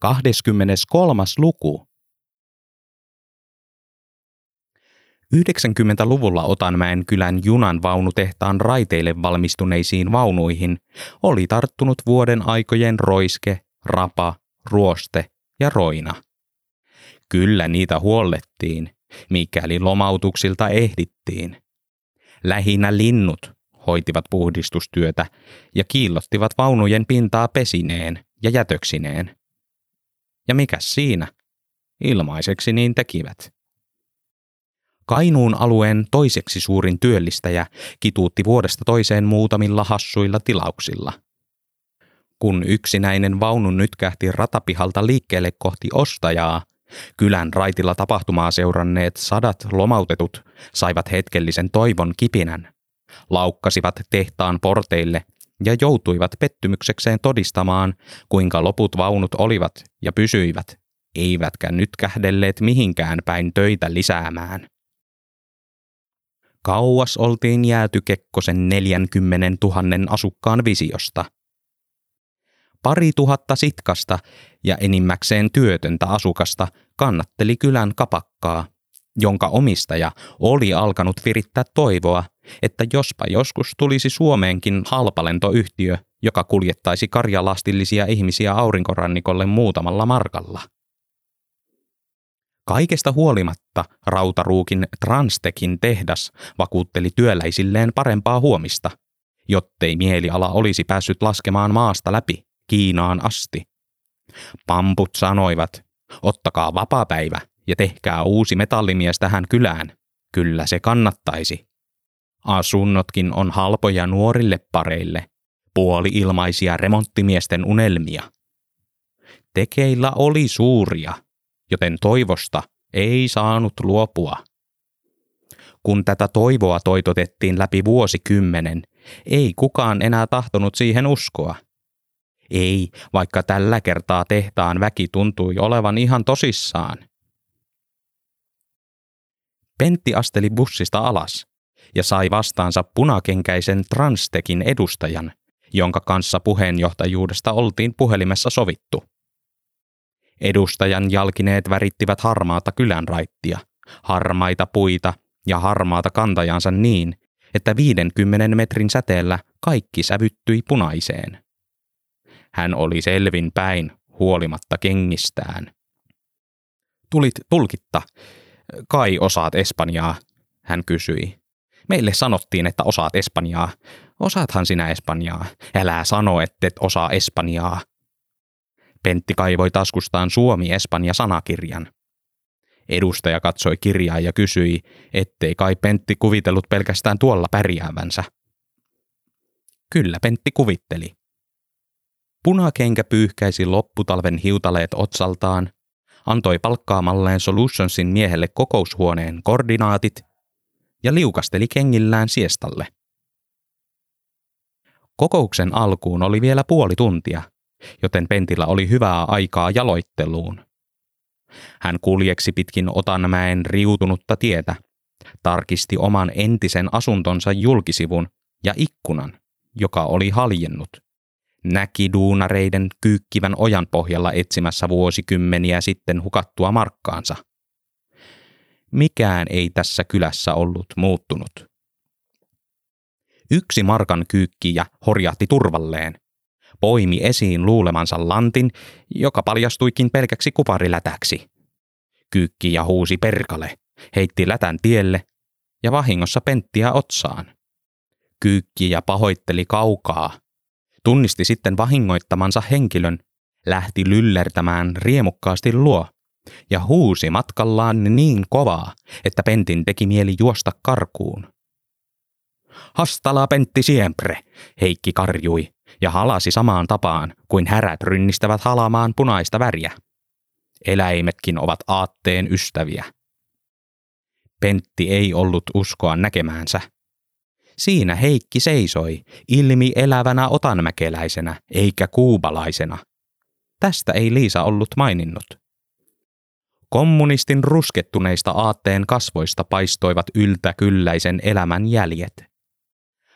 23. luku. 90-luvulla Otanmäen kylän junan vaunutehtaan raiteille valmistuneisiin vaunuihin oli tarttunut vuoden aikojen roiske, rapa, ruoste ja roina. Kyllä niitä huollettiin, mikäli lomautuksilta ehdittiin. Lähinnä linnut hoitivat puhdistustyötä ja kiillottivat vaunujen pintaa pesineen ja jätöksineen. Ja mikä siinä? Ilmaiseksi niin tekivät. Kainuun alueen toiseksi suurin työllistäjä kituutti vuodesta toiseen muutamilla hassuilla tilauksilla. Kun yksinäinen vaunu nytkähti ratapihalta liikkeelle kohti ostajaa, kylän raitilla tapahtumaa seuranneet sadat lomautetut saivat hetkellisen toivon kipinän, laukkasivat tehtaan porteille ja joutuivat pettymyksekseen todistamaan, kuinka loput vaunut olivat ja pysyivät, eivätkä nyt kähdelleet mihinkään päin töitä lisäämään. Kauas oltiin jääty Kekkosen 40 000 asukkaan visiosta. Pari tuhatta sitkasta ja enimmäkseen työtöntä asukasta kannatteli kylän kapakkaa, jonka omistaja oli alkanut virittää toivoa, että jospa joskus tulisi Suomeenkin halpalentoyhtiö, joka kuljettaisi karjalastillisia ihmisiä aurinkorannikolle muutamalla markalla. Kaikesta huolimatta Rautaruukin Transtekin tehdas vakuutteli työläisilleen parempaa huomista, jottei mieliala olisi päässyt laskemaan maasta läpi Kiinaan asti. Pamput sanoivat, ottakaa vapaapäivä ja tehkää uusi metallimies tähän kylään. Kyllä se kannattaisi. Asunnotkin on halpoja nuorille pareille, puoli-ilmaisia remonttimiesten unelmia. Tekeillä oli suuria – joten toivosta ei saanut luopua. Kun tätä toivoa toitotettiin läpi vuosikymmenen, ei kukaan enää tahtonut siihen uskoa. Ei, vaikka tällä kertaa tehtaan väki tuntui olevan ihan tosissaan. Pentti asteli bussista alas ja sai vastaansa punakenkäisen Transtekin edustajan, jonka kanssa puheenjohtajuudesta oltiin puhelimessa sovittu. Edustajan jalkineet värittivät harmaata kylän raittia, harmaita puita ja harmaata kantajansa niin, että 50 metrin säteellä kaikki sävyttyi punaiseen. Hän oli selvin päin, huolimatta kengistään. Tulit tulkitta. Kai osaat Espanjaa, hän kysyi. Meille sanottiin, että osaat Espanjaa. Osaathan sinä Espanjaa. Älä sano, et osaa Espanjaa, Pentti kaivoi taskustaan Suomi-Espanja-sanakirjan. Edustaja katsoi kirjaa ja kysyi, ettei kai Pentti kuvitellut pelkästään tuolla pärjäävänsä. Kyllä Pentti kuvitteli. Punakenkä pyyhkäisi lopputalven hiutaleet otsaltaan, antoi palkkaamalleen Solutionsin miehelle kokoushuoneen koordinaatit ja liukasteli kengillään siestalle. Kokouksen alkuun oli vielä puoli tuntia – joten Pentillä oli hyvää aikaa jaloitteluun. Hän kuljeksi pitkin Otanmäen riutunutta tietä, tarkisti oman entisen asuntonsa julkisivun ja ikkunan, joka oli haljennut. Näki duunareiden kyykkivän ojan pohjalla etsimässä vuosikymmeniä sitten hukattua markkaansa. Mikään ei tässä kylässä ollut muuttunut. Yksi markan kyykkiä horjahti turvalleen, poimi esiin luulemansa lantin, joka paljastuikin pelkäksi kuparilätäksi. Kyykki ja huusi perkale, heitti lätän tielle ja vahingossa penttiä otsaan. Kyykki ja pahoitteli kaukaa. Tunnisti sitten vahingoittamansa henkilön, lähti lyllertämään riemukkaasti luo ja huusi matkallaan niin kovaa, että Pentin teki mieli juosta karkuun. Hastala Pentti siempre, Heikki karjui ja halasi samaan tapaan kuin härät rynnistävät halamaan punaista väriä. Eläimetkin ovat aatteen ystäviä. Pentti ei ollut uskoa näkemäänsä. Siinä Heikki seisoi, ilmi elävänä otanmäkeläisenä eikä kuubalaisena. Tästä ei Liisa ollut maininnut. Kommunistin ruskettuneista aatteen kasvoista paistoivat yltäkylläisen elämän jäljet.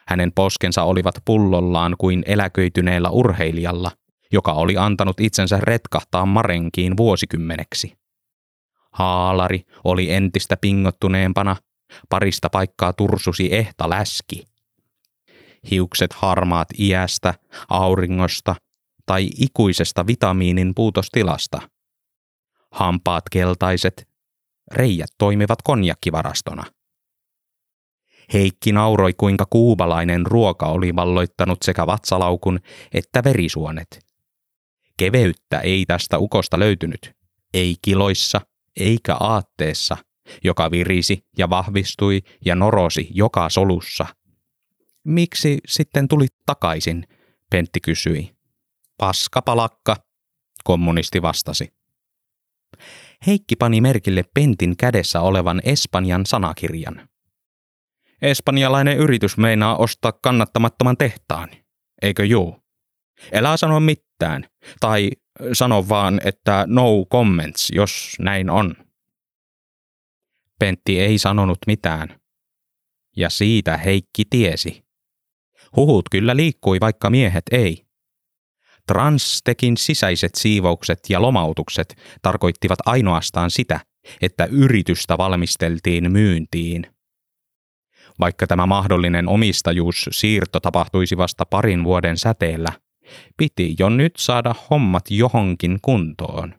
Hänen poskensa olivat pullollaan kuin eläköityneellä urheilijalla, joka oli antanut itsensä retkahtaa marenkiin vuosikymmeneksi. Haalari oli entistä pingottuneempana, parista paikkaa tursusi ehta läski. Hiukset harmaat iästä, auringosta tai ikuisesta vitamiinin puutostilasta. Hampaat keltaiset, reijät toimivat konjakkivarastona. Heikki nauroi, kuinka kuubalainen ruoka oli valloittanut sekä vatsalaukun että verisuonet. Keveyttä ei tästä ukosta löytynyt, ei kiloissa eikä aatteessa, joka virisi ja vahvistui ja norosi joka solussa. Miksi sitten tuli takaisin, Pentti kysyi. Paskapalakka, kommunisti vastasi. Heikki pani merkille Pentin kädessä olevan Espanjan sanakirjan. Espanjalainen yritys meinaa ostaa kannattamattoman tehtaan, eikö juu? Elää sano mitään, tai sano vaan, että no comments, jos näin on. Pentti ei sanonut mitään. Ja siitä Heikki tiesi. Huhut kyllä liikkui, vaikka miehet ei. Transtekin sisäiset siivoukset ja lomautukset tarkoittivat ainoastaan sitä, että yritystä valmisteltiin myyntiin. Vaikka tämä mahdollinen omistajuussiirto tapahtuisi vasta parin vuoden säteellä, piti jo nyt saada hommat johonkin kuntoon.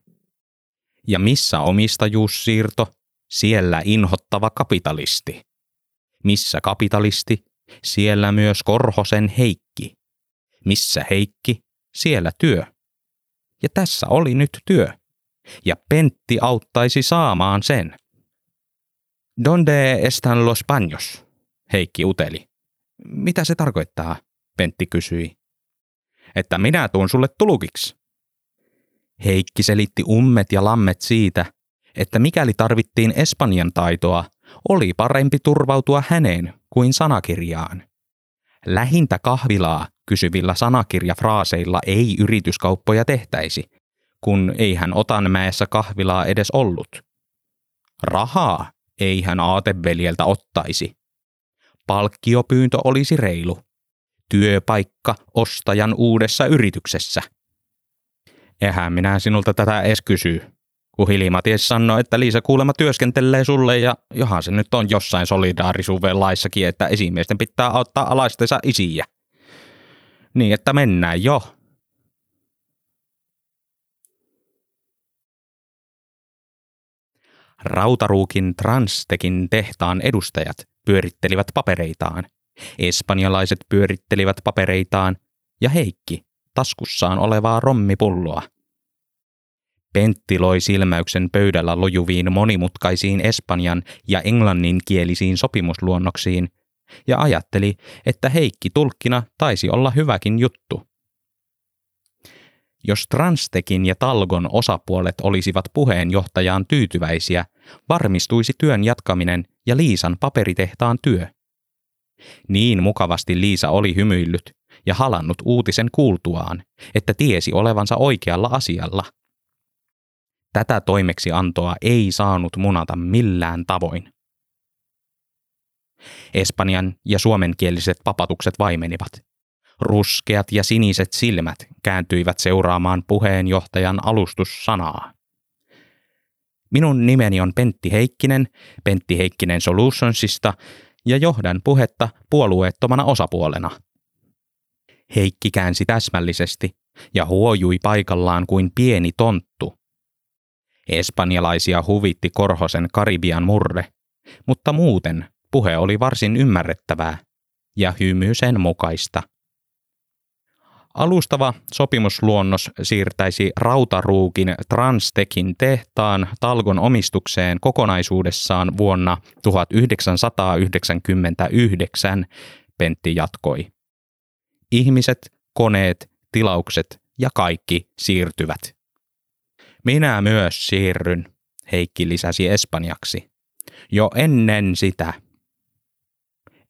Ja missä omistajuussiirto? Siellä inhottava kapitalisti. Missä kapitalisti? Siellä myös Korhosen Heikki. Missä Heikki? Siellä työ. Ja tässä oli nyt työ. Ja Pentti auttaisi saamaan sen. Donde están los paños? Heikki uteli. Mitä se tarkoittaa? Pentti kysyi. Että minä tuun sulle tulukiksi. Heikki selitti ummet ja lammet siitä, että mikäli tarvittiin Espanjan taitoa, oli parempi turvautua häneen kuin sanakirjaan. Lähintä kahvilaa kysyvillä sanakirjafraaseilla ei yrityskauppoja tehtäisi, kun ei hän Otanmäessä kahvilaa edes ollut. Rahaa ei hän aateveljeltä ottaisi. Palkkiopyyntö olisi reilu. Työpaikka ostajan uudessa yrityksessä. Eihän minä sinulta tätä edes kysy, kun Hilimaties sanoi, että Liisa kuulemma työskentelee sulle ja johan se nyt on jossain solidaarisuuden laissakin, että esimiesten pitää auttaa alaistensa isiä. Niin, että mennään jo. Rautaruukin Transtekin tehtaan edustajat pyörittelivät papereitaan. Espanjalaiset pyörittelivät papereitaan ja Heikki taskussaan olevaa rommipulloa. Pentti loi silmäyksen pöydällä lojuviin monimutkaisiin espanjan ja englanninkielisiin sopimusluonnoksiin ja ajatteli, että Heikki tulkkina taisi olla hyväkin juttu. Jos Transtekin ja Talgon osapuolet olisivat puheenjohtajaan tyytyväisiä, varmistuisi työn jatkaminen ja Liisan paperitehtaan työ. Niin mukavasti Liisa oli hymyillyt ja halannut uutisen kuultuaan, että tiesi olevansa oikealla asialla. Tätä toimeksiantoa ei saanut munata millään tavoin. Espanjan ja suomenkieliset papatukset vaimenivat. Ruskeat ja siniset silmät kääntyivät seuraamaan puheenjohtajan alustussanaa. Minun nimeni on Pentti Heikkinen, Pentti Heikkinen Solutionsista, ja johdan puhetta puolueettomana osapuolena. Heikki käänsi täsmällisesti ja huojui paikallaan kuin pieni tonttu. Espanjalaisia huvitti Korhosen Karibian murre, mutta muuten puhe oli varsin ymmärrettävää ja hymy sen mukaista. Alustava sopimusluonnos siirtäisi Rautaruukin Transtekin tehtaan Talgon omistukseen kokonaisuudessaan vuonna 1999, Pentti jatkoi. Ihmiset, koneet, tilaukset ja kaikki siirtyvät. Minä myös siirryn, Heikki lisäsi espanjaksi. Jo ennen sitä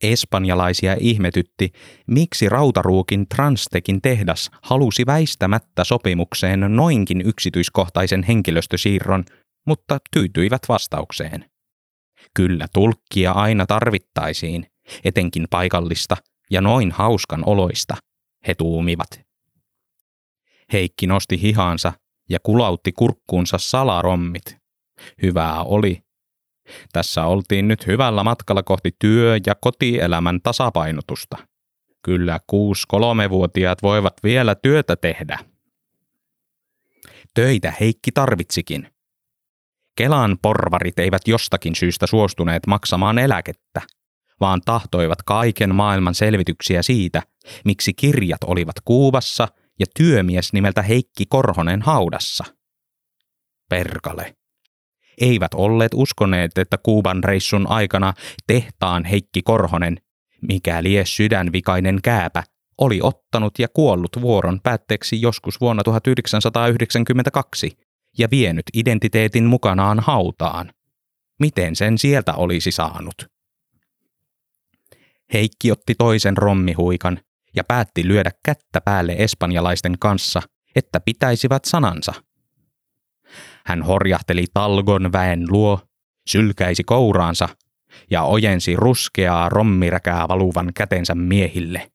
espanjalaisia ihmetytti, miksi Rautaruukin Transtekin tehdas halusi väistämättä sopimukseen noinkin yksityiskohtaisen henkilöstösiirron, mutta tyytyivät vastaukseen. Kyllä tulkkia aina tarvittaisiin, etenkin paikallista ja noin hauskan oloista, he tuumivat. Heikki nosti hihansa ja kulautti kurkkuunsa salarommit. Hyvää oli. Tässä oltiin nyt hyvällä matkalla kohti työ- ja kotielämän tasapainotusta. Kyllä kuusi kolmevuotiaat voivat vielä työtä tehdä. Töitä Heikki tarvitsikin. Kelan porvarit eivät jostakin syystä suostuneet maksamaan eläkettä, vaan tahtoivat kaiken maailman selvityksiä siitä, miksi kirjat olivat Kuubassa ja työmies nimeltä Heikki Korhonen haudassa. Perkale. Eivät olleet uskoneet, että Kuuban reissun aikana tehtaan Heikki Korhonen, mikä lie sydänvikainen kääpä, oli ottanut ja kuollut vuoron päätteeksi joskus vuonna 1992 ja vienyt identiteetin mukanaan hautaan. Miten sen sieltä olisi saanut? Heikki otti toisen rommihuikan ja päätti lyödä kättä päälle espanjalaisten kanssa, että pitäisivät sanansa. Hän horjahteli talgon väen luo, sylkäisi kouraansa ja ojensi ruskeaa rommiräkää valuvan kätensä miehille.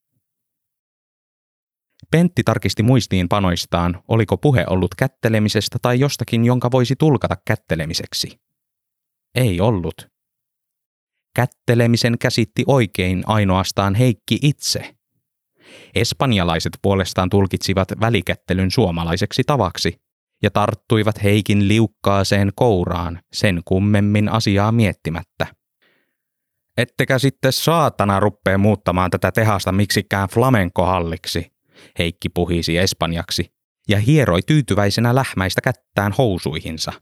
Pentti tarkisti muistiinpanoistaan, oliko puhe ollut kättelemisestä tai jostakin, jonka voisi tulkata kättelemiseksi. Ei ollut. Kättelemisen käsitti oikein ainoastaan Heikki itse. Espanjalaiset puolestaan tulkitsivat välikättelyn suomalaiseksi tavaksi ja tarttuivat Heikin liukkaaseen kouraan sen kummemmin asiaa miettimättä. Ettekä sitten saatana ruppee muuttamaan tätä tehasta miksikään flamenkohalliksi, Heikki puhisi espanjaksi ja hieroi tyytyväisenä lähmäistä kättään housuihinsa.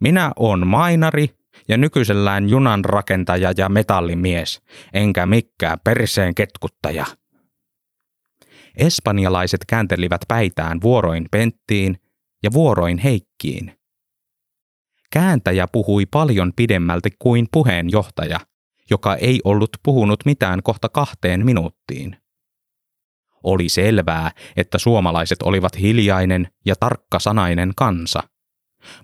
Minä on mainari ja nykyisellään junan rakentaja ja metallimies, enkä mikään perseen ketkuttaja. Espanjalaiset kääntelivät päitään vuoroin Penttiin ja vuoroin Heikkiin. Kääntäjä puhui paljon pidemmälti kuin puheenjohtaja, joka ei ollut puhunut mitään kohta kahteen minuuttiin. Oli selvää, että suomalaiset olivat hiljainen ja tarkkasanainen kansa,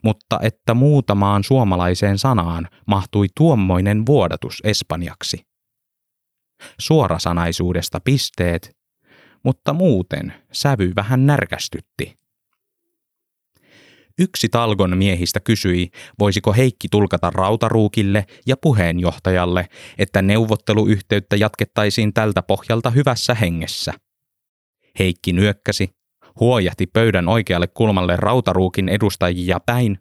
mutta että muutamaan suomalaiseen sanaan mahtui tuommoinen vuodatus espanjaksi. Suorasanaisuudesta pisteet, mutta muuten sävy vähän närkästytti. Yksi Talgon miehistä kysyi, voisiko Heikki tulkata Rautaruukille ja puheenjohtajalle, että neuvotteluyhteyttä jatkettaisiin tältä pohjalta hyvässä hengessä – Heikki nyökkäsi, huojahti pöydän oikealle kulmalle rautaruukin edustajia päin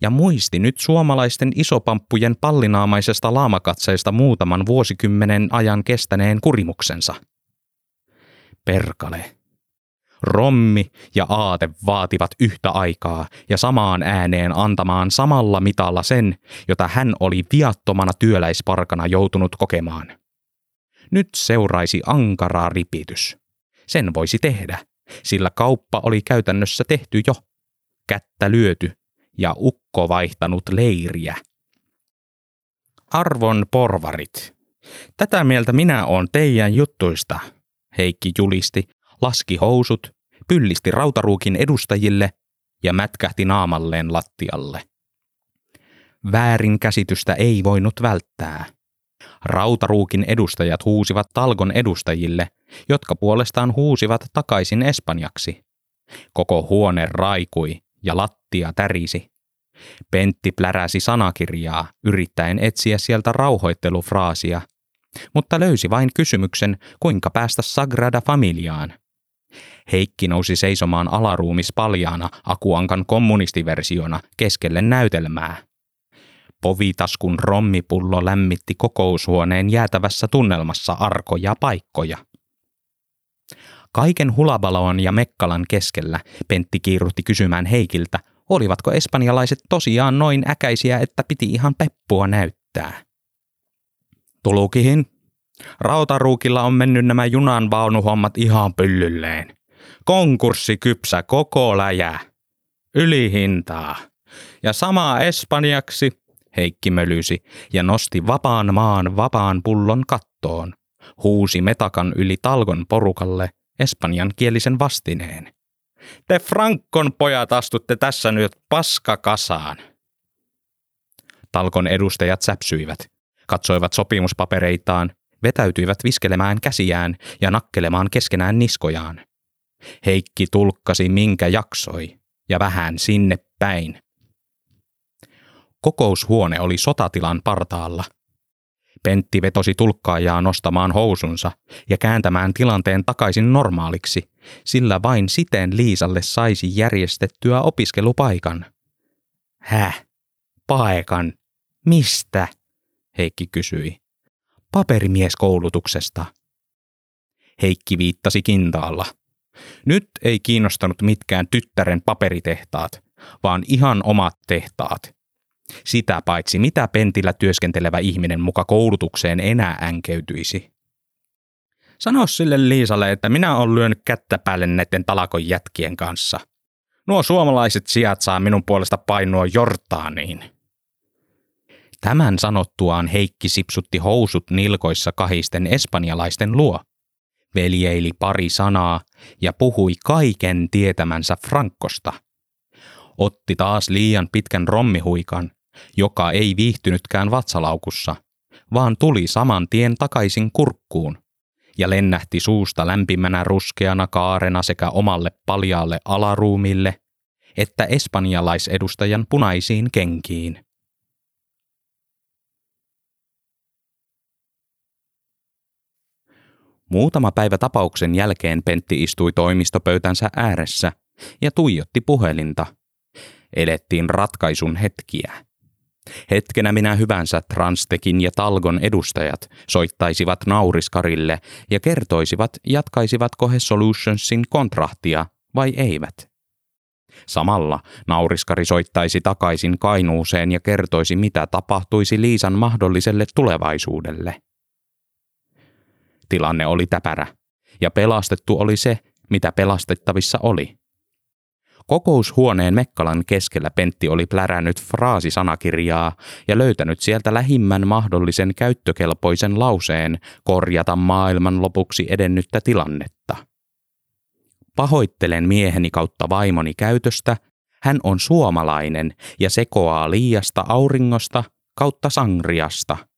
ja muisti nyt suomalaisten isopamppujen pallinaamaisesta laamakatseesta muutaman vuosikymmenen ajan kestäneen kurimuksensa. Perkale. Rommi ja aate vaativat yhtä aikaa ja samaan ääneen antamaan samalla mitalla sen, jota hän oli viattomana työläisparkana joutunut kokemaan. Nyt seuraisi ankara ripitys. Sen voisi tehdä, sillä kauppa oli käytännössä tehty jo. Kättä lyöty ja ukko vaihtanut leiriä. Arvon porvarit. Tätä mieltä minä oon teidän juttuista, Heikki julisti, laski housut, pyllisti rautaruukin edustajille ja mätkähti naamalleen lattialle. Väärin käsitystä ei voinut välttää. Rautaruukin edustajat huusivat talgon edustajille, jotka puolestaan huusivat takaisin espanjaksi. Koko huone raikui ja lattia tärisi. Pentti pläräsi sanakirjaa, yrittäen etsiä sieltä rauhoittelufraasia, mutta löysi vain kysymyksen, kuinka päästä Sagrada Familiaan. Heikki nousi seisomaan alaruumis paljaana Akuankan kommunistiversiona keskelle näytelmää. Povitaskun rommipullo lämmitti kokoushuoneen jäätävässä tunnelmassa arkoja paikkoja. Kaiken hulabalon ja Mekkalan keskellä Pentti kiiruhti kysymään Heikiltä, olivatko espanjalaiset tosiaan noin äkäisiä, että piti ihan peppua näyttää. Tulukihin. Rautaruukilla on mennyt nämä junan vaunuhommat ihan pyllylleen. Konkurssi kypsä koko läjä. Ylihintaa. Ja sama espanjaksi Heikki mölysi ja nosti vapaan maan vapaan pullon kattoon. Huusi metakan yli talgon porukalle espanjankielisen vastineen. Te Frankon pojat astutte tässä nyt paskakasaan. Talkon edustajat säpsyivät, katsoivat sopimuspapereitaan, vetäytyivät viskelemään käsiään ja nakkelemaan keskenään niskojaan. Heikki tulkkasi minkä jaksoi ja vähän sinne päin. Kokoushuone oli sotatilan partaalla. Pentti vetosi tulkkaajaa nostamaan housunsa ja kääntämään tilanteen takaisin normaaliksi, sillä vain siten Liisalle saisi järjestettyä opiskelupaikan. Häh? Paikan? Mistä? Heikki kysyi. Paperimieskoulutuksesta. Heikki viittasi kintaalla. Nyt ei kiinnostanut mitkään tyttären paperitehtaat, vaan ihan omat tehtaat. Sitä paitsi mitä pentillä työskentelevä ihminen muka koulutukseen enää änkeytyisi. Sano sille Liisalle, että minä olen lyönyt kättä päälle näiden talakon jätkien kanssa. Nuo suomalaiset sijat saa minun puolesta painua Jortaaniin. Tämän sanottuaan Heikki sipsutti housut nilkoissa kahisten espanjalaisten luo. Veljeili pari sanaa ja puhui kaiken tietämänsä Frankosta. Otti taas liian pitkän rommihuikan, joka ei viihtynytkään vatsalaukussa, vaan tuli saman tien takaisin kurkkuun ja lennähti suusta lämpimänä ruskeana kaarena sekä omalle paljaalle alaruumille että espanjalaisedustajan punaisiin kenkiin. Muutama päivä tapauksen jälkeen Pentti istui toimistopöytänsä ääressä ja tuijotti puhelinta. Elettiin ratkaisun hetkiä. Hetkenä minä hyvänsä Transtekin ja Talgon edustajat soittaisivat nauriskarille ja kertoisivat, jatkaisivatko he Solutionsin kontrahtia vai eivät. Samalla nauriskari soittaisi takaisin Kainuuseen ja kertoisi, mitä tapahtuisi Liisan mahdolliselle tulevaisuudelle. Tilanne oli täpärä, ja pelastettu oli se, mitä pelastettavissa oli. Kokoushuoneen Mekkalan keskellä Pentti oli plärännyt fraasisanakirjaa ja löytänyt sieltä lähimmän mahdollisen käyttökelpoisen lauseen korjata maailman lopuksi edennyttä tilannetta. Pahoittelen mieheni kautta vaimoni käytöstä, hän on suomalainen ja sekoaa liiasta auringosta kautta sangriasta –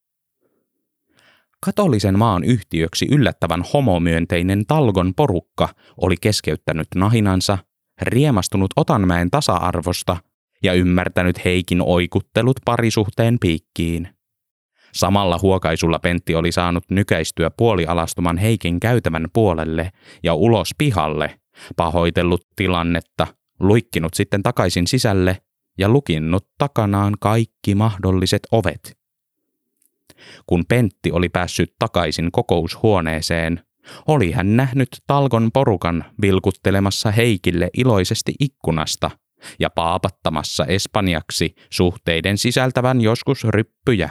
Katolisen maan yhtiöksi yllättävän homomyönteinen Talgon porukka oli keskeyttänyt nahinansa, riemastunut Otanmäen tasa-arvosta ja ymmärtänyt Heikin oikuttelut parisuhteen piikkiin. Samalla huokaisulla Pentti oli saanut nykäistyä puolialastuman Heikin käytävän puolelle ja ulos pihalle, pahoitellut tilannetta, luikkinut sitten takaisin sisälle ja lukinnut takanaan kaikki mahdolliset ovet. Kun Pentti oli päässyt takaisin kokoushuoneeseen, oli hän nähnyt Talgon porukan vilkuttelemassa Heikille iloisesti ikkunasta ja paapattamassa espanjaksi suhteiden sisältävän joskus ryppyjä.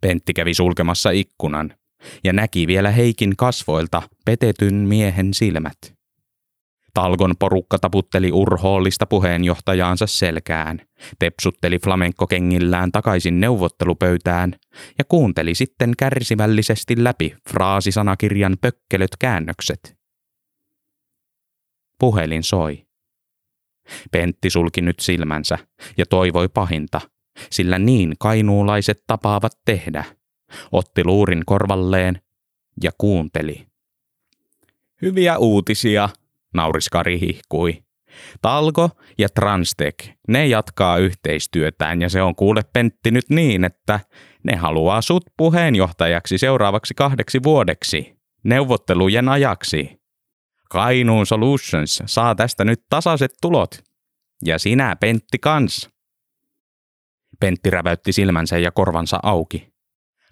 Pentti kävi sulkemassa ikkunan ja näki vielä Heikin kasvoilta petetyn miehen silmät. Talgon porukka taputteli urhoollista puheenjohtajaansa selkään, tepsutteli flamenkkokengillään takaisin neuvottelupöytään ja kuunteli sitten kärsivällisesti läpi fraasisanakirjan pökkelöt käännökset. Puhelin soi. Pentti sulki nyt silmänsä ja toivoi pahinta, sillä niin kainuulaiset tapaavat tehdä. Otti luurin korvalleen ja kuunteli. Hyviä uutisia, nauriskari hihkui. Talgo ja Transtek, ne jatkaa yhteistyötään ja se on kuule Pentti nyt niin, että ne haluaa sut puheenjohtajaksi seuraavaksi kahdeksi vuodeksi, neuvottelujen ajaksi. Kainuun Solutions saa tästä nyt tasaiset tulot. Ja sinä, Pentti, kans. Pentti räväytti silmänsä ja korvansa auki.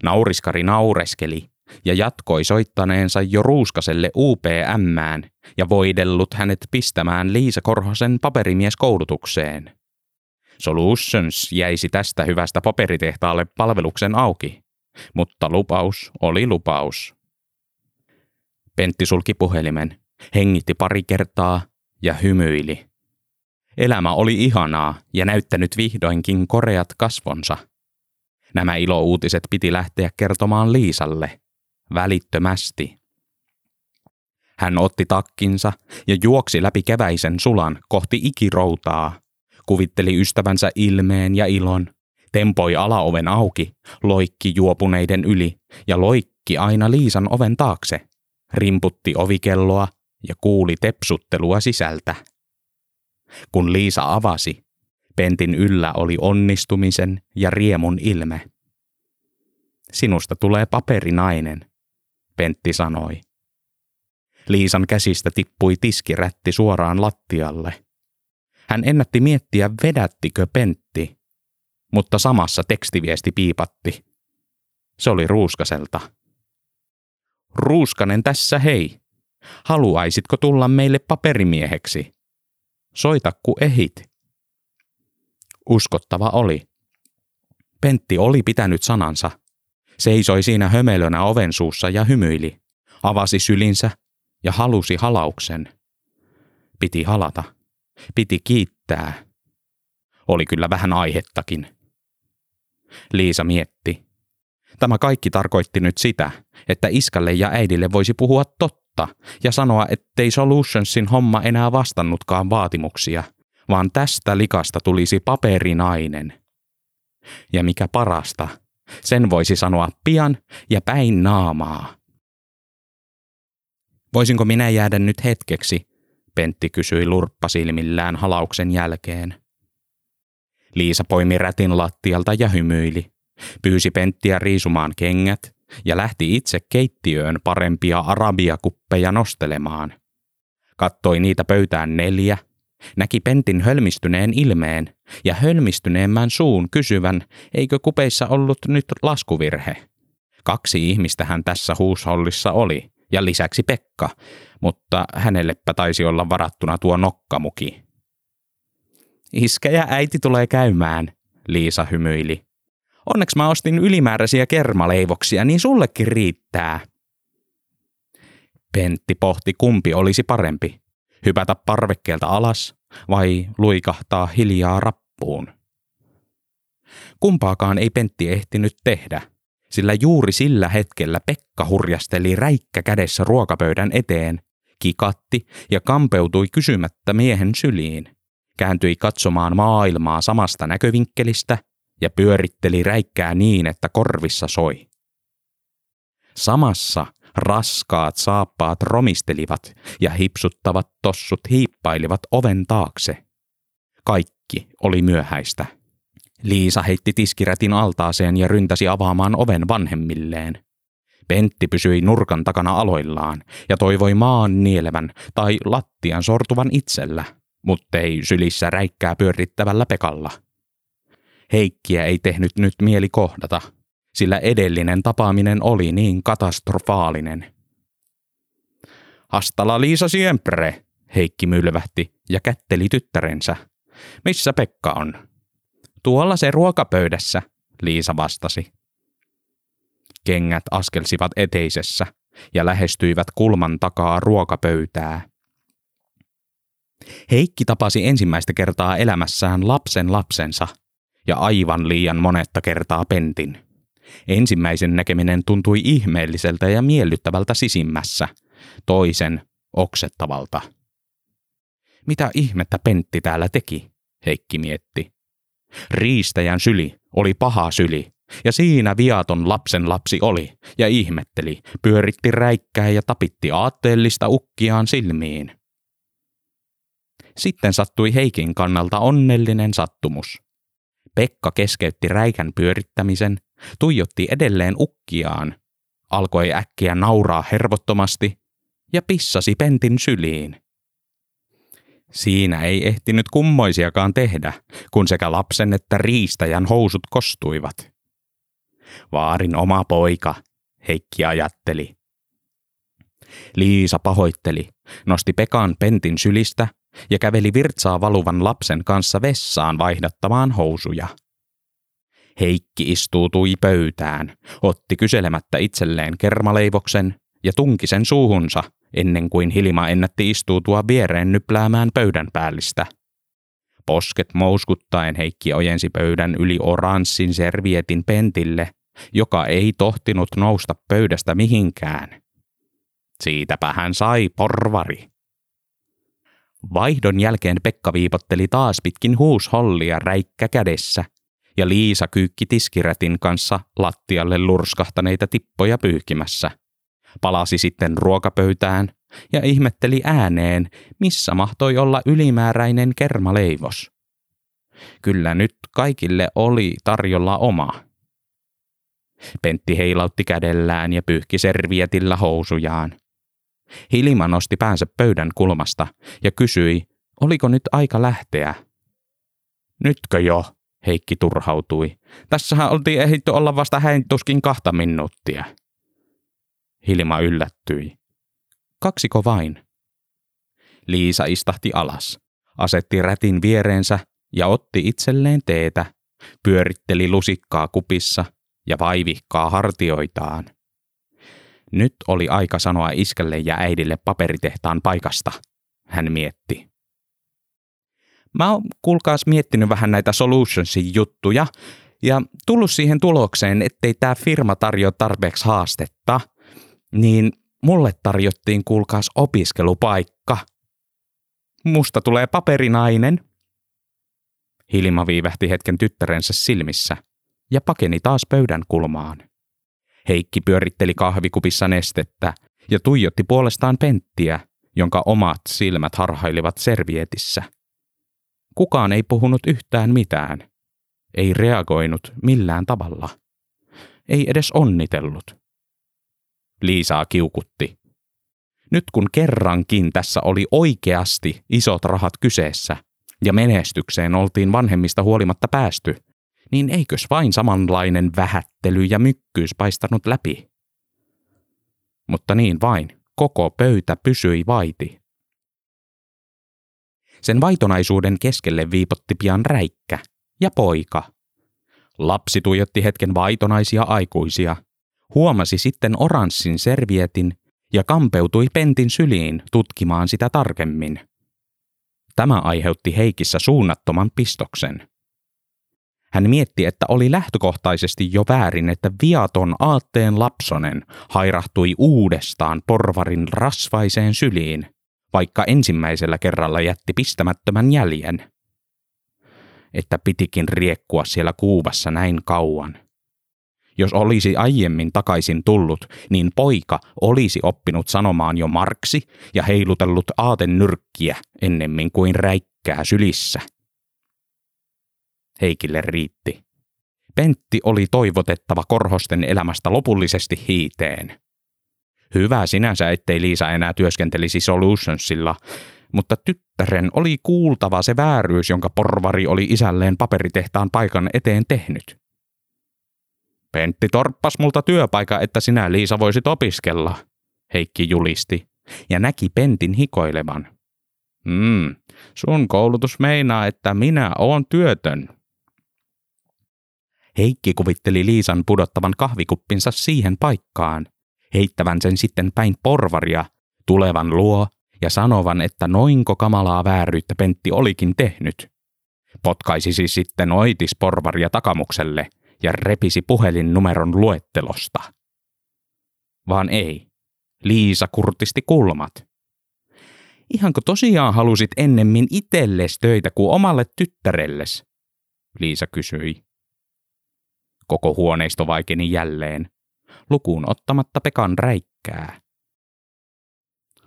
Nauriskari naureskeli ja jatkoi soittaneensa jo Ruuskaselle UPMään ja voidellut hänet pistämään Liisa Korhosen paperimieskoulutukseen. Solutions jäisi tästä hyvästä paperitehtaalle palveluksen auki, mutta lupaus oli lupaus. Pentti sulki puhelimen, hengitti pari kertaa ja hymyili. Elämä oli ihanaa ja näyttänyt vihdoinkin koreat kasvonsa. Nämä ilouutiset piti lähteä kertomaan Liisalle – välittömästi. Hän otti takkinsa ja juoksi läpi keväisen sulan kohti ikiroutaa, kuvitteli ystävänsä ilmeen ja ilon, tempoi alaoven auki, loikki juopuneiden yli ja loikki aina Liisan oven taakse, rimputti ovikelloa ja kuuli tepsuttelua sisältä. Kun Liisa avasi, Pentin yllä oli onnistumisen ja riemun ilme. Sinusta tulee paperinainen, Pentti sanoi. Liisan käsistä tippui tiskirätti suoraan lattialle. Hän ennätti miettiä, vedättikö Pentti, mutta samassa tekstiviesti piipatti. Se oli Ruuskaselta. Ruuskanen tässä hei. Haluaisitko tulla meille paperimieheksi? Soita ku ehit. Uskottava oli. Pentti oli pitänyt sanansa. Seisoi siinä hömelönä oven suussa ja hymyili. Avasi sylinsä ja halusi halauksen. Piti halata. Piti kiittää. Oli kyllä vähän aihettakin. Liisa mietti. Tämä kaikki tarkoitti nyt sitä, että iskalle ja äidille voisi puhua totta ja sanoa, ettei Solutionsin homma enää vastannutkaan vaatimuksia, vaan tästä likasta tulisi paperinainen. Ja mikä parasta, sen voisi sanoa pian ja päin naamaa. Voisinko minä jäädä nyt hetkeksi, Pentti kysyi lurppasilmillään halauksen jälkeen. Liisa poimi rätin lattialta ja hymyili. Pyysi Penttiä riisumaan kengät ja lähti itse keittiöön parempia arabiakuppeja nostelemaan. Kattoi niitä pöytään neljä, näki Pentin hölmistyneen ilmeen ja hölmistyneemmän suun kysyvän, eikö kupeissa ollut nyt laskuvirhe. Kaksi ihmistä hän tässä huushollissa oli, ja lisäksi Pekka, mutta hänellepä taisi olla varattuna tuo nokkamuki. Iskä ja äiti tulee käymään, Liisa hymyili. Onneksi mä ostin ylimääräisiä kermaleivoksia, niin sullekin riittää. Pentti pohti kumpi olisi parempi, hypätä parvekkeelta alas vai luikahtaa hiljaa rappuun. Kumpaakaan ei Pentti ehtinyt tehdä, sillä juuri sillä hetkellä Pekka hurjasteli räikkä kädessä ruokapöydän eteen, kikatti ja kampeutui kysymättä miehen syliin kääntyi katsomaan maailmaa samasta näkövinkkelistä ja pyöritteli räikkää niin, että korvissa soi. Samassa raskaat saappaat romistelivat ja hipsuttavat tossut hiippailivat oven taakse. Kaikki oli myöhäistä. Liisa heitti tiskirätin altaaseen ja ryntäsi avaamaan oven vanhemmilleen. Pentti pysyi nurkan takana aloillaan ja toivoi maan nielevän tai lattian sortuvan itsellä – mutta ei sylissä räikkää pyörittävällä Pekalla. Heikkiä ei tehnyt nyt mieli kohdata, sillä edellinen tapaaminen oli niin katastrofaalinen. Hastala Liisa siempre, Heikki mylvähti ja kätteli tyttärensä. Missä Pekka on? Tuolla se ruokapöydässä, Liisa vastasi. Kengät askelsivat eteisessä ja lähestyivät kulman takaa ruokapöytää. Heikki tapasi ensimmäistä kertaa elämässään lapsen lapsensa ja aivan liian monetta kertaa pentin. Ensimmäisen näkeminen tuntui ihmeelliseltä ja miellyttävältä sisimmässä, toisen oksettavalta. Mitä ihmettä Pentti täällä teki, Heikki mietti. Riistäjän syli oli paha syli, ja siinä viaton lapsen lapsi oli, ja ihmetteli, pyöritti räikkää ja tapitti aatteellista ukkiaan silmiin. Sitten sattui Heikin kannalta onnellinen sattumus. Pekka keskeytti räikän pyörittämisen, tuijotti edelleen ukkiaan, alkoi äkkiä nauraa hervottomasti ja pissasi Pentin syliin. Siinä ei ehtinyt kummoisiakaan tehdä, kun sekä lapsen että riistäjän housut kostuivat. Vaarin oma poika, Heikki ajatteli. Liisa pahoitteli, nosti Pekan Pentin sylistä ja käveli virtsaa valuvan lapsen kanssa vessaan vaihdattamaan housuja. Heikki istuutui pöytään, otti kyselemättä itselleen kermaleivoksen ja tunki sen suuhunsa ennen kuin Hilma ennätti istuutua viereen nypläämään pöydän päällistä. Posket mouskuttaen Heikki ojensi pöydän yli oranssin servietin pentille, joka ei tohtinut nousta pöydästä mihinkään. Siitäpä hän sai porvari. Vaihdon jälkeen Pekka viipotteli taas pitkin huushollia räikkä kädessä, ja Liisa kyykki tiskirätin kanssa lattialle lurskahtaneita tippoja pyyhkimässä. Palasi sitten ruokapöytään, ja ihmetteli ääneen, missä mahtoi olla ylimääräinen kermaleivos. Kyllä nyt kaikille oli tarjolla oma. Pentti heilautti kädellään ja pyyhki servietillä housujaan. Hilma nosti päänsä pöydän kulmasta ja kysyi, oliko nyt aika lähteä. Nytkö jo? Heikki turhautui. Tässähän oltiin ehditty olla vasta heintuskin kahta minuuttia. Hilma yllättyi. Kaksiko vain? Liisa istahti alas, asetti rätin viereensä ja otti itselleen teetä, pyöritteli lusikkaa kupissa ja vaivihkaa hartioitaan. Nyt oli aika sanoa iskelle ja äidille paperitehtaan paikasta, hän mietti. Mä oon kuulkaas miettinyt vähän näitä solutionsin juttuja ja tullut siihen tulokseen, ettei tämä firma tarjoa tarpeeksi haastetta, niin mulle tarjottiin kuulkaas opiskelupaikka. Musta tulee paperinainen. Hilma viivähti hetken tyttärensä silmissä ja pakeni taas pöydän kulmaan. Heikki pyöritteli kahvikupissa nestettä ja tuijotti puolestaan penttiä, jonka omat silmät harhailivat servietissä. Kukaan ei puhunut yhtään mitään. Ei reagoinut millään tavalla. Ei edes onnitellut. Liisaa kiukutti. Nyt kun kerrankin tässä oli oikeasti isot rahat kyseessä ja menestykseen oltiin vanhemmista huolimatta päästy, niin eikös vain samanlainen vähättely ja mykkyys paistanut läpi? Mutta niin vain, koko pöytä pysyi vaiti. Sen vaitonaisuuden keskelle viipotti pian räikkä ja poika. Lapsi tuijotti hetken vaitonaisia aikuisia, huomasi sitten oranssin servietin ja kampeutui pentin syliin tutkimaan sitä tarkemmin. Tämä aiheutti Heikissä suunnattoman pistoksen. Hän mietti, että oli lähtökohtaisesti jo väärin, että viaton aatteen lapsonen hairahtui uudestaan porvarin rasvaiseen syliin, vaikka ensimmäisellä kerralla jätti pistämättömän jäljen. Että pitikin riekkua siellä kuuvassa näin kauan. Jos olisi aiemmin takaisin tullut, niin poika olisi oppinut sanomaan jo marksi ja heilutellut aaten nyrkkiä ennemmin kuin räikkää sylissä. Heikille riitti. Pentti oli toivotettava korhosten elämästä lopullisesti hiiteen. Hyvä sinänsä, ettei Liisa enää työskentelisi Solutionsilla, mutta tyttären oli kuultava se vääryys, jonka porvari oli isälleen paperitehtaan paikan eteen tehnyt. Pentti torppas multa työpaikka, että sinä Liisa voisit opiskella, Heikki julisti, ja näki Pentin hikoilevan. Hmm, sun koulutus meinaa, että minä oon työtön. Heikki kuvitteli Liisan pudottavan kahvikuppinsa siihen paikkaan, heittävän sen sitten päin porvaria, tulevan luo ja sanovan, että noinko kamalaa vääryyttä Pentti olikin tehnyt. Potkaisi siis sitten oitis porvaria takamukselle ja repisi puhelinnumeron luettelosta. Vaan ei. Liisa kurtisti kulmat. Ihanko tosiaan halusit ennemmin itelles töitä kuin omalle tyttärelles? Liisa kysyi. Koko huoneisto vaikeni jälleen, lukuun ottamatta Pekan räikkää.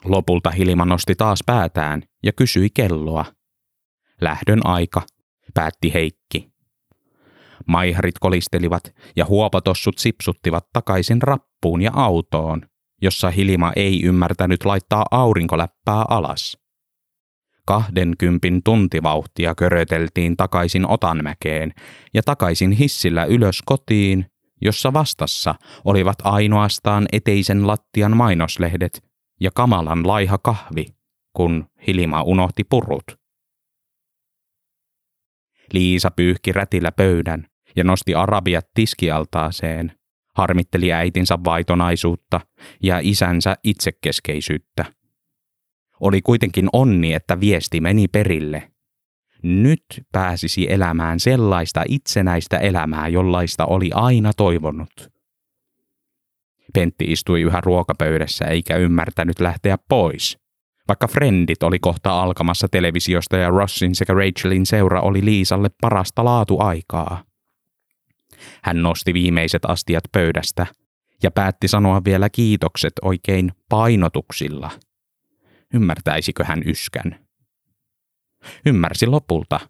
Lopulta Hilma nosti taas päätään ja kysyi kelloa. Lähdön aika, päätti Heikki. Maiharit kolistelivat ja huopatossut sipsuttivat takaisin rappuun ja autoon, jossa Hilma ei ymmärtänyt laittaa aurinkoläppää alas. Kahden kympin tuntivauhtia köröteltiin takaisin Otanmäkeen ja takaisin hissillä ylös kotiin, jossa vastassa olivat ainoastaan eteisen lattian mainoslehdet ja kamalan laiha kahvi, kun Hilma unohti purut. Liisa pyyhki rätillä pöydän ja nosti arabiat tiskialtaaseen, harmitteli äitinsä vaitonaisuutta ja isänsä itsekeskeisyyttä. Oli kuitenkin onni, että viesti meni perille. Nyt pääsisi elämään sellaista itsenäistä elämää, jollaista oli aina toivonut. Pentti istui yhä ruokapöydässä eikä ymmärtänyt lähteä pois. Vaikka Friendit oli kohta alkamassa televisiosta ja Rossin sekä Rachelin seura oli Liisalle parasta laatuaikaa. Hän nosti viimeiset astiat pöydästä ja päätti sanoa vielä kiitokset oikein painotuksilla – Ymmärtäisikö hän yskän? Ymmärsi lopulta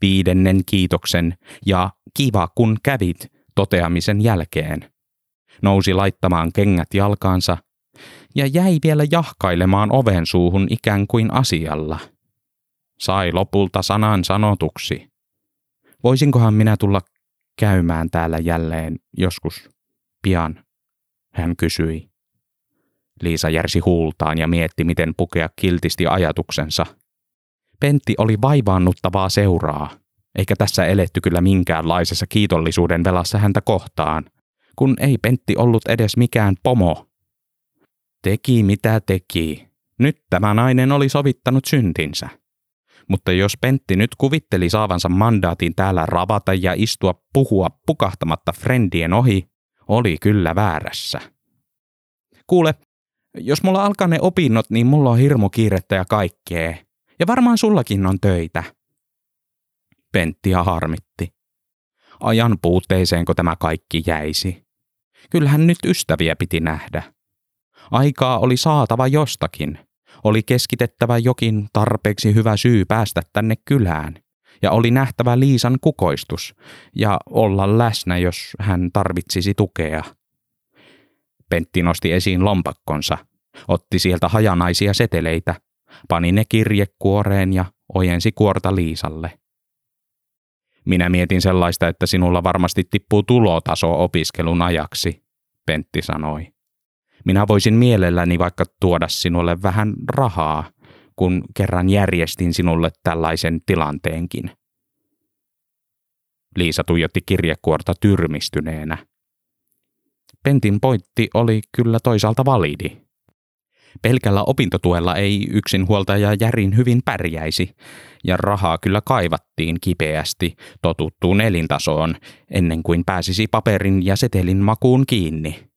viidennen kiitoksen ja kiva kun kävit toteamisen jälkeen. Nousi laittamaan kengät jalkaansa ja jäi vielä jahkailemaan oven suuhun ikään kuin asialla. Sai lopulta sanan sanotuksi. Voisinkohan minä tulla käymään täällä jälleen joskus pian, hän kysyi. Liisa järsi huultaan ja mietti, miten pukea kiltisti ajatuksensa. Pentti oli vaivaannuttavaa seuraa, eikä tässä eletty kyllä minkäänlaisessa kiitollisuuden velassa häntä kohtaan, kun ei Pentti ollut edes mikään pomo. Teki mitä teki. Nyt tämä nainen oli sovittanut syntinsä. Mutta jos Pentti nyt kuvitteli saavansa mandaatin täällä ravata ja istua puhua pukahtamatta frendien ohi, oli kyllä väärässä. Kuule, jos mulla alkaa ne opinnot, niin mulla on hirmu kiirettä ja kaikkea. Ja varmaan sullakin on töitä. Penttiä harmitti. Ajan puutteeseenko tämä kaikki jäisi? Kyllähän nyt ystäviä piti nähdä. Aikaa oli saatava jostakin. Oli keskitettävä jokin tarpeeksi hyvä syy päästä tänne kylään. Ja oli nähtävä Liisan kukoistus ja olla läsnä, jos hän tarvitsisi tukea. Pentti nosti esiin lompakkonsa, otti sieltä hajanaisia seteleitä, pani ne kirjekuoreen ja ojensi kuorta Liisalle. Minä mietin sellaista, että sinulla varmasti tippuu tulotaso opiskelun ajaksi, Pentti sanoi. Minä voisin mielelläni vaikka tuoda sinulle vähän rahaa, kun kerran järjestin sinulle tällaisen tilanteenkin. Liisa tuijotti kirjekuorta tyrmistyneenä. Pentin pointti oli kyllä toisaalta validi. Pelkällä opintotuella ei yksin huoltaja Järin hyvin pärjäisi, ja rahaa kyllä kaivattiin kipeästi totuttuun elintasoon ennen kuin pääsisi paperin ja setelin makuun kiinni.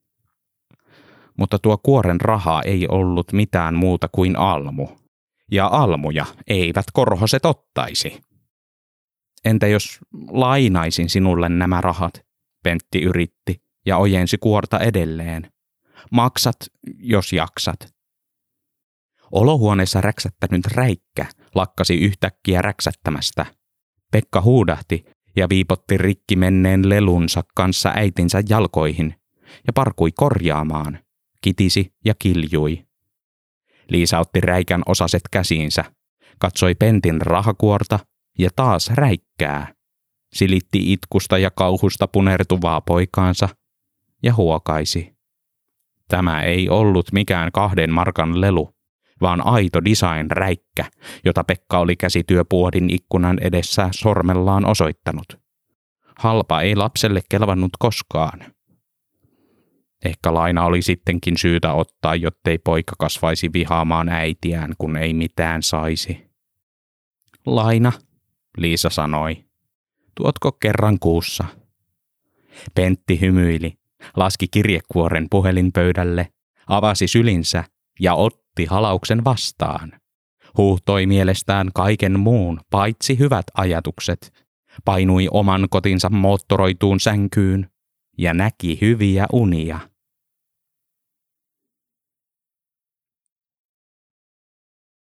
Mutta tuo kuoren raha ei ollut mitään muuta kuin almu, ja almuja eivät korhoset ottaisi. Entä jos lainaisin sinulle nämä rahat? Pentti yritti ja ojensi kuorta edelleen. Maksat, jos jaksat. Olohuoneessa räksättänyt räikkä lakkasi yhtäkkiä räksättämästä. Pekka huudahti ja viipotti rikki menneen lelunsa kanssa äitinsä jalkoihin ja parkui korjaamaan, kitisi ja kiljui. Liisa otti räikän osaset käsiinsä, katsoi Pentin rahakuorta ja taas räikkää. Silitti itkusta ja kauhusta punertuvaa poikaansa ja huokaisi. Tämä ei ollut mikään kahden markan lelu, vaan aito design-räikkä, jota Pekka oli käsityöpuodin ikkunan edessä sormellaan osoittanut. Halpa ei lapselle kelvannut koskaan. Ehkä laina oli sittenkin syytä ottaa, jottei poika kasvaisi vihaamaan äitiään, kun ei mitään saisi. Laina, Liisa sanoi. Tuotko kerran kuussa? Pentti hymyili, laski kirjekuoren puhelinpöydälle, avasi sylinsä ja otti halauksen vastaan. Huuhtoi mielestään kaiken muun, paitsi hyvät ajatukset, painui oman kotinsa moottoroituun sänkyyn ja näki hyviä unia.